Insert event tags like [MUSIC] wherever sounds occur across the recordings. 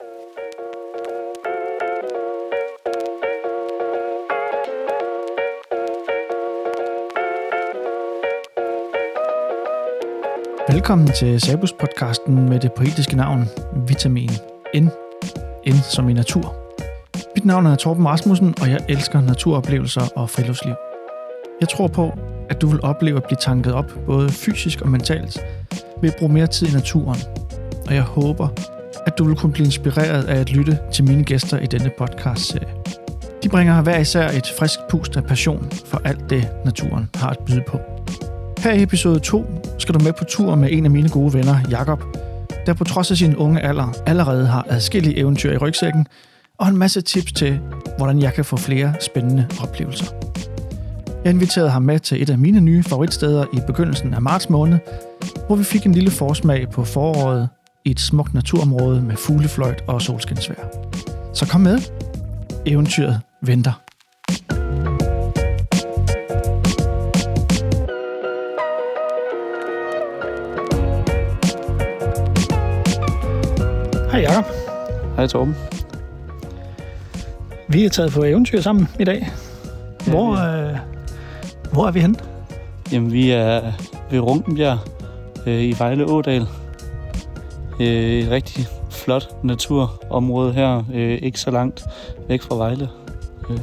Velkommen til Sabus podcasten med det poetiske navn Vitamin N. N som i natur. Mit navn er Torben Rasmussen, og jeg elsker naturoplevelser og friluftsliv. Jeg tror på, at du vil opleve at blive tanket op, både fysisk og mentalt, ved at bruge mere tid i naturen. Og jeg håber, at du vil kunne blive inspireret af at lytte til mine gæster i denne podcast-serie. De bringer hver især et frisk pust af passion for alt det, naturen har at byde på. Her i episode 2 skal du med på tur med en af mine gode venner, Jakob, der på trods af sin unge alder allerede har adskillige eventyr i rygsækken og en masse tips til, hvordan jeg kan få flere spændende oplevelser. Jeg inviterede ham med til et af mine nye favoritsteder i begyndelsen af marts måned, hvor vi fik en lille forsmag på foråret i et smukt naturområde med fuglefløjt og solskinsvær. Så kom med. Eventyret venter. Hej Jacob. Hej Torben. Vi er taget på eventyr sammen i dag. Hvor, øh, hvor er vi henne? Jamen, vi er ved Runkenbjerg øh, i Vejle Ådal. Øh, et rigtig flot naturområde her, øh, ikke så langt væk fra Vejle. Øh,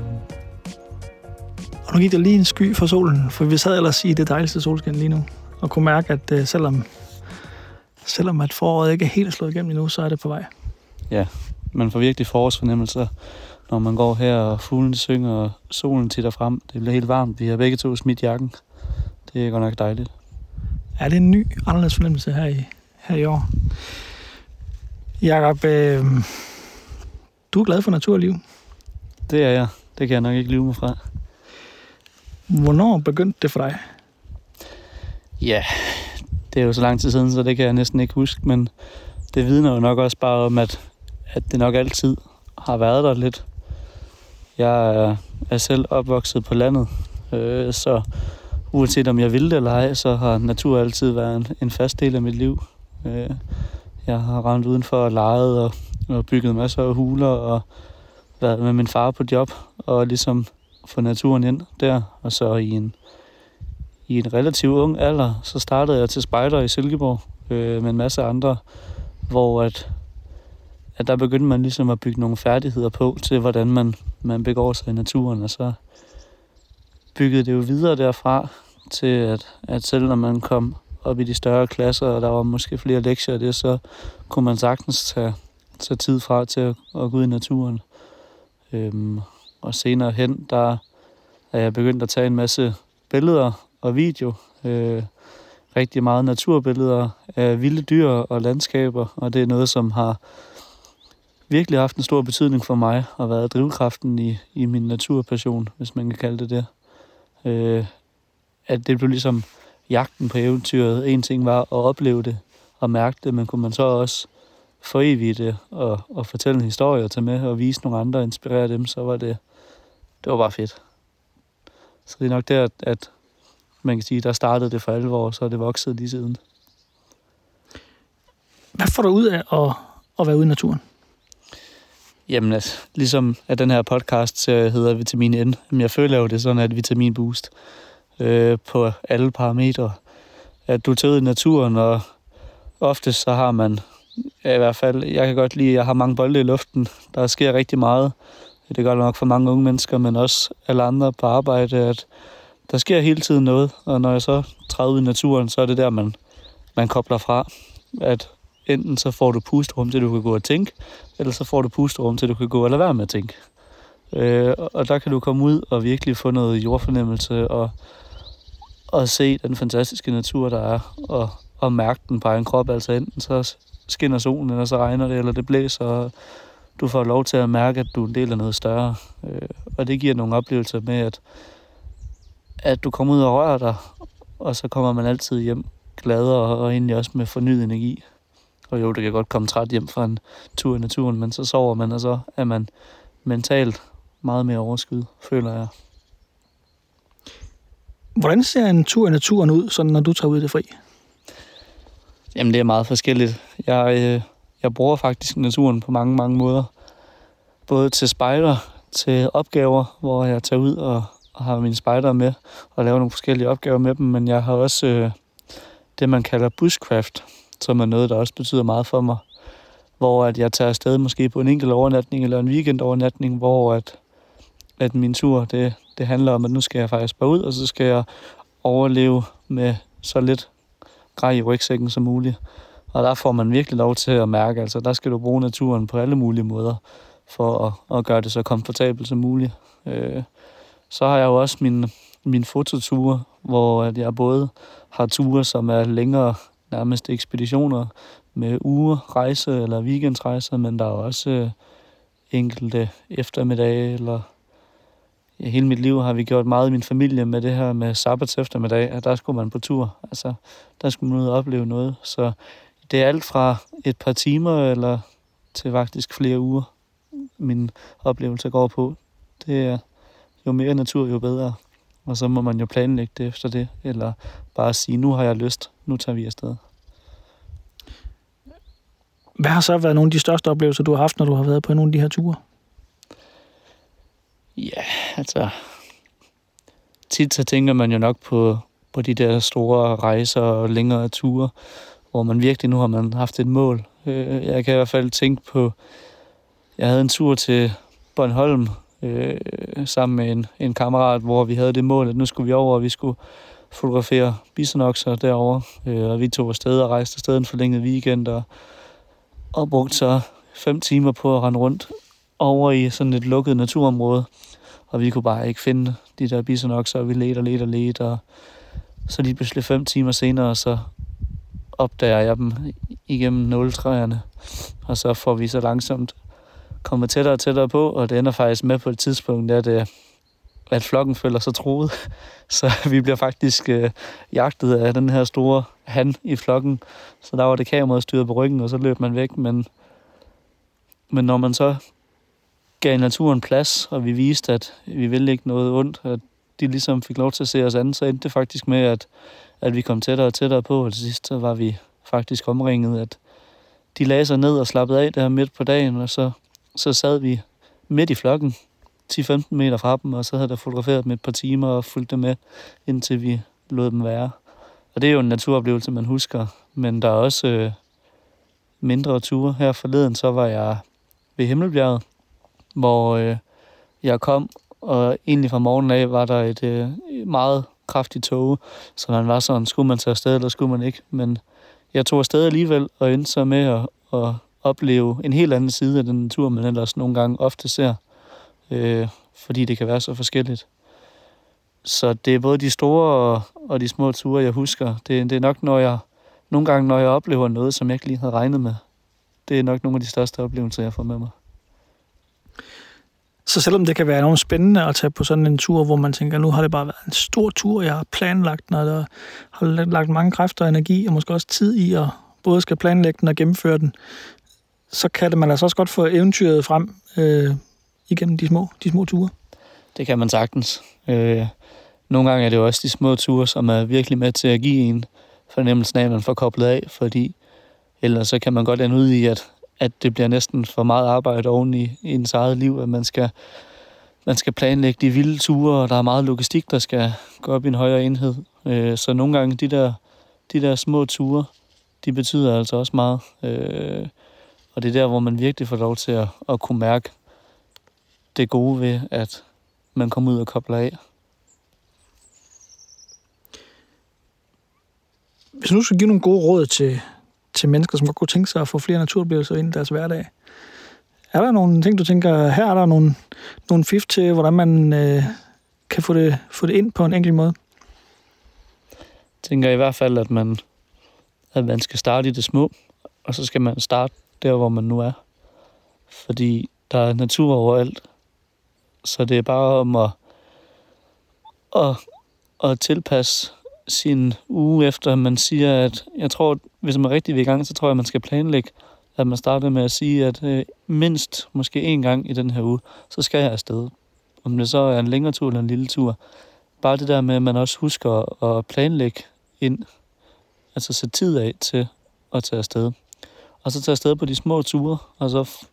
Og nu gik der lige en sky for solen, for vi sad ellers i det dejligste solskin lige nu, og kunne mærke, at øh, selvom, selvom at foråret ikke er helt slået igennem endnu, så er det på vej. ja, man får virkelig forårsfornemmelser, når man går her, og fuglene synger, og solen titter frem. Det bliver helt varmt. Vi har begge to smidt jakken. Det er godt nok dejligt. Er det en ny, anderledes fornemmelse her i, her i år? Jakob, øh, du er glad for naturliv. Det er jeg. Det kan jeg nok ikke lyve mig fra. Hvornår begyndte det for dig? Ja, det er jo så lang tid siden, så det kan jeg næsten ikke huske, men det vidner jo nok også bare om, at, at det nok altid har været der lidt. Jeg er, selv opvokset på landet, øh, så uanset om jeg ville det eller ej, så har natur altid været en, en fast del af mit liv. Øh, jeg har rendt udenfor og leget og, og bygget masser af huler og været med min far på job og ligesom få naturen ind der. Og så i en, i en relativt ung alder, så startede jeg til spejder i Silkeborg øh, med en masse andre, hvor at, at der begyndte man ligesom at bygge nogle færdigheder på til, hvordan man, man begår sig i naturen, og så byggede det jo videre derfra til, at, at selv når man kom op i de større klasser, og der var måske flere lektier og det, så kunne man sagtens tage, tage tid fra til at, at gå ud i naturen. Øhm, og senere hen, der er jeg begyndt at tage en masse billeder og video. Øh, rigtig meget naturbilleder af vilde dyr og landskaber, og det er noget, som har virkelig haft en stor betydning for mig, og været drivkraften i, i min naturpassion, hvis man kan kalde det det. Øh, at det blev ligesom jagten på eventyret. En ting var at opleve det og mærke det, men kunne man så også forevige det og, og fortælle en historie og tage med og vise nogle andre og inspirere dem, så var det, det var bare fedt. Så det er nok der, at, at man kan sige, der startede det for alvor, så er det vokset lige siden. Hvad får du ud af at, at være ude i naturen? Jamen, altså, ligesom at den her podcast hedder Vitamin N, jeg føler jo det sådan, at vitamin boost øh, på alle parametre. At du tager ud i naturen, og ofte så har man, ja, i hvert fald, jeg kan godt lide, at jeg har mange bolde i luften. Der sker rigtig meget. Det gør det nok for mange unge mennesker, men også alle andre på arbejde, at der sker hele tiden noget. Og når jeg så træder ud i naturen, så er det der, man, man kobler fra. At enten så får du pusterum til, du kan gå og tænke, eller så får du pusterum til, du kan gå og lade være med at tænke. Øh, og der kan du komme ud og virkelig få noget jordfornemmelse og, og se den fantastiske natur, der er, og, og mærke den på egen krop. Altså enten så skinner solen, eller så regner det, eller det blæser, og du får lov til at mærke, at du er en del af noget større. Øh, og det giver nogle oplevelser med, at, at du kommer ud og rører dig, og så kommer man altid hjem glad og, og egentlig også med fornyet energi. Og jo, det kan godt komme træt hjem fra en tur i naturen, men så sover man, og så er man mentalt meget mere overskud, føler jeg. Hvordan ser en tur i naturen ud, sådan når du tager ud i det fri? Jamen, det er meget forskelligt. Jeg, øh, jeg bruger faktisk naturen på mange, mange måder. Både til spejder, til opgaver, hvor jeg tager ud og, og har mine spejder med og laver nogle forskellige opgaver med dem, men jeg har også øh, det, man kalder bushcraft, som er noget, der også betyder meget for mig. Hvor at jeg tager afsted måske på en enkelt overnatning eller en weekendovernatning, hvor at, at min tur, det, det handler om, at nu skal jeg faktisk bare ud, og så skal jeg overleve med så lidt grej i rygsækken som muligt. Og der får man virkelig lov til at mærke, altså der skal du bruge naturen på alle mulige måder, for at, at gøre det så komfortabelt som muligt. Øh, så har jeg jo også min, min fototure, hvor at jeg både har ture, som er længere nærmest ekspeditioner med uger, rejse eller weekendrejser, men der er også øh, enkelte eftermiddage eller ja, hele mit liv har vi gjort meget i min familie med det her med sabbats eftermiddag, at der skulle man på tur. Altså, der skulle man ud og opleve noget. Så det er alt fra et par timer eller til faktisk flere uger, min oplevelse går på. Det er jo mere natur, jo bedre. Og så må man jo planlægge det efter det, eller bare sige, nu har jeg lyst, nu tager vi afsted. Hvad har så været nogle af de største oplevelser, du har haft, når du har været på nogle af de her ture? Ja, altså... Tit så tænker man jo nok på, på de der store rejser og længere ture, hvor man virkelig nu har man haft et mål. Øh, jeg kan i hvert fald tænke på, jeg havde en tur til Bornholm øh, sammen med en, en kammerat, hvor vi havde det mål, at nu skulle vi over, og vi skulle fotografere bisonokser derovre. Øh, og vi tog afsted og rejste afsted en forlænget weekend, og, og brugte så fem timer på at rende rundt over i sådan et lukket naturområde. Og vi kunne bare ikke finde de der bisonokser, og vi ledte og ledte og ledte, og så lige pludselig fem timer senere, så opdager jeg dem igennem nåletræerne, og så får vi så langsomt kommet tættere og tættere på, og det ender faktisk med på et tidspunkt, at, øh, at flokken føler sig truet, [LAUGHS] Så vi bliver faktisk øh, jagtet af den her store han i flokken. Så der var det kameraet styret på ryggen, og så løb man væk. Men, men når man så gav naturen plads, og vi viste, at vi ville ikke noget ondt, at de ligesom fik lov til at se os andet, så endte det faktisk med, at, at vi kom tættere og tættere på, og til sidst så var vi faktisk omringet, at de lagde sig ned og slappede af der midt på dagen, og så så sad vi midt i flokken, 10-15 meter fra dem, og så havde der fotograferet dem et par timer og fulgt dem med, indtil vi lod dem være. Og det er jo en naturoplevelse, man husker, men der er også øh, mindre ture. Her forleden, så var jeg ved Himmelbjerget, hvor øh, jeg kom, og egentlig fra morgenen af var der et øh, meget kraftigt tog, så man var sådan, skulle man tage afsted, eller skulle man ikke, men jeg tog afsted alligevel, og endte så med at, at opleve en helt anden side af den natur, man ellers nogle gange ofte ser, øh, fordi det kan være så forskelligt. Så det er både de store og, og de små ture, jeg husker. Det, det er nok, når jeg, nogle gange, når jeg oplever noget, som jeg ikke lige havde regnet med. Det er nok nogle af de største oplevelser, jeg får med mig. Så selvom det kan være enormt spændende at tage på sådan en tur, hvor man tænker, nu har det bare været en stor tur, jeg har planlagt den, og der har lagt mange kræfter og energi, og måske også tid i at både skal planlægge den og gennemføre den, så kan det man altså også godt få eventyret frem øh, igennem de små, de små ture. Det kan man sagtens. Øh, nogle gange er det jo også de små ture, som er virkelig med til at give en fornemmelsen af, at man får koblet af, fordi ellers så kan man godt ende ud i, at, at det bliver næsten for meget arbejde oven i, i ens eget liv, at man skal, man skal planlægge de vilde ture, og der er meget logistik, der skal gå op i en højere enhed. Øh, så nogle gange de der, de der små ture, de betyder altså også meget. Øh, og det er der, hvor man virkelig får lov til at, at kunne mærke det gode ved, at man kommer ud og kobler af. Hvis nu skal give nogle gode råd til, til mennesker, som godt kunne tænke sig at få flere naturoplevelser ind i deres hverdag, er der nogle ting, du tænker, her er der nogle, nogle fif til, hvordan man øh, kan få det, få det ind på en enkel måde? Jeg tænker i hvert fald, at man, at man skal starte i det små, og så skal man starte der, hvor man nu er. Fordi der er natur overalt. Så det er bare om at, at, at tilpasse sin uge efter, man siger, at jeg tror, hvis man rigtig vil i gang, så tror jeg, man skal planlægge, at man starter med at sige, at øh, mindst måske en gang i den her uge, så skal jeg afsted. Om det så er en længere tur eller en lille tur. Bare det der med, at man også husker at planlægge ind, altså sætte tid af til at tage afsted. og så tage afsted på de små ture, og så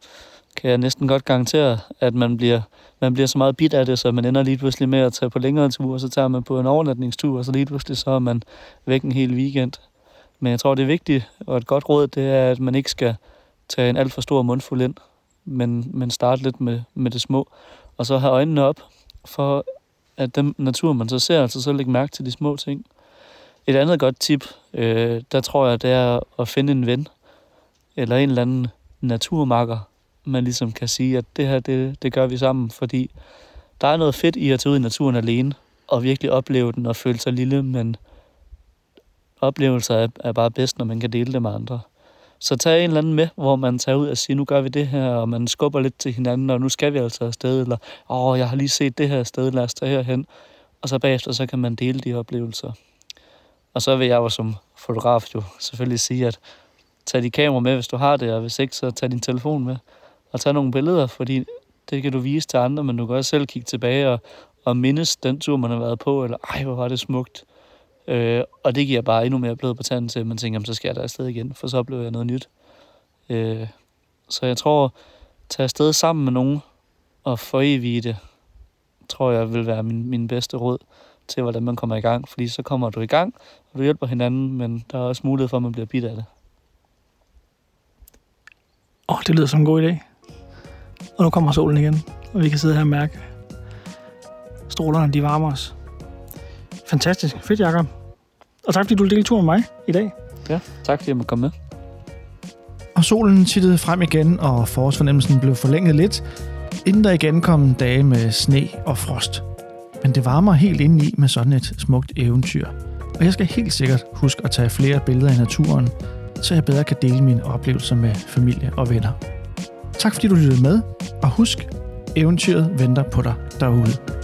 kan jeg næsten godt garantere, at man bliver, man bliver så meget bit af det, så man ender lige pludselig med at tage på længere ture, og så tager man på en overnatningstur, og så lige pludselig så er man væk en hel weekend. Men jeg tror, det er vigtigt, og et godt råd, det er, at man ikke skal tage en alt for stor mundfuld ind, men, men starte lidt med, med det små, og så have øjnene op for, at den natur, man så ser, altså så lægge mærke til de små ting. Et andet godt tip, øh, der tror jeg, det er at finde en ven, eller en eller anden naturmakker, man ligesom kan sige, at det her, det, det gør vi sammen, fordi der er noget fedt i at tage ud i naturen alene, og virkelig opleve den og føle sig lille, men oplevelser er, er bare bedst, når man kan dele det med andre. Så tag en eller anden med, hvor man tager ud og siger, nu gør vi det her, og man skubber lidt til hinanden, og nu skal vi altså afsted, eller åh, jeg har lige set det her sted, lad os tage herhen. Og så bagefter, så kan man dele de oplevelser. Og så vil jeg jo som fotograf jo selvfølgelig sige, at tag dit kamera med, hvis du har det, og hvis ikke, så tag din telefon med, og tag nogle billeder, fordi det kan du vise til andre, men du kan også selv kigge tilbage og, og mindes den tur, man har været på, eller ej, hvor var det smukt. Øh, og det giver bare endnu mere blod på tanden til, at man tænker, jamen, så skal jeg da afsted igen, for så oplever jeg noget nyt. Øh, så jeg tror, tage afsted sammen med nogen og forevige det, tror jeg vil være min, min bedste råd til, hvordan man kommer i gang. Fordi så kommer du i gang, og du hjælper hinanden, men der er også mulighed for, at man bliver bidt af det. Åh, oh, det lyder som en god idé. Og nu kommer solen igen, og vi kan sidde her og mærke, strålerne de varmer os. Fantastisk. Fedt, Jacob. Og tak, fordi du delte tur med mig i dag. Ja, tak fordi jeg måtte komme med. Og solen tittede frem igen, og forårsfornemmelsen blev forlænget lidt, inden der igen kom dage med sne og frost. Men det varmer helt indeni med sådan et smukt eventyr. Og jeg skal helt sikkert huske at tage flere billeder af naturen, så jeg bedre kan dele mine oplevelser med familie og venner. Tak fordi du lyttede med, og husk, eventyret venter på dig derude.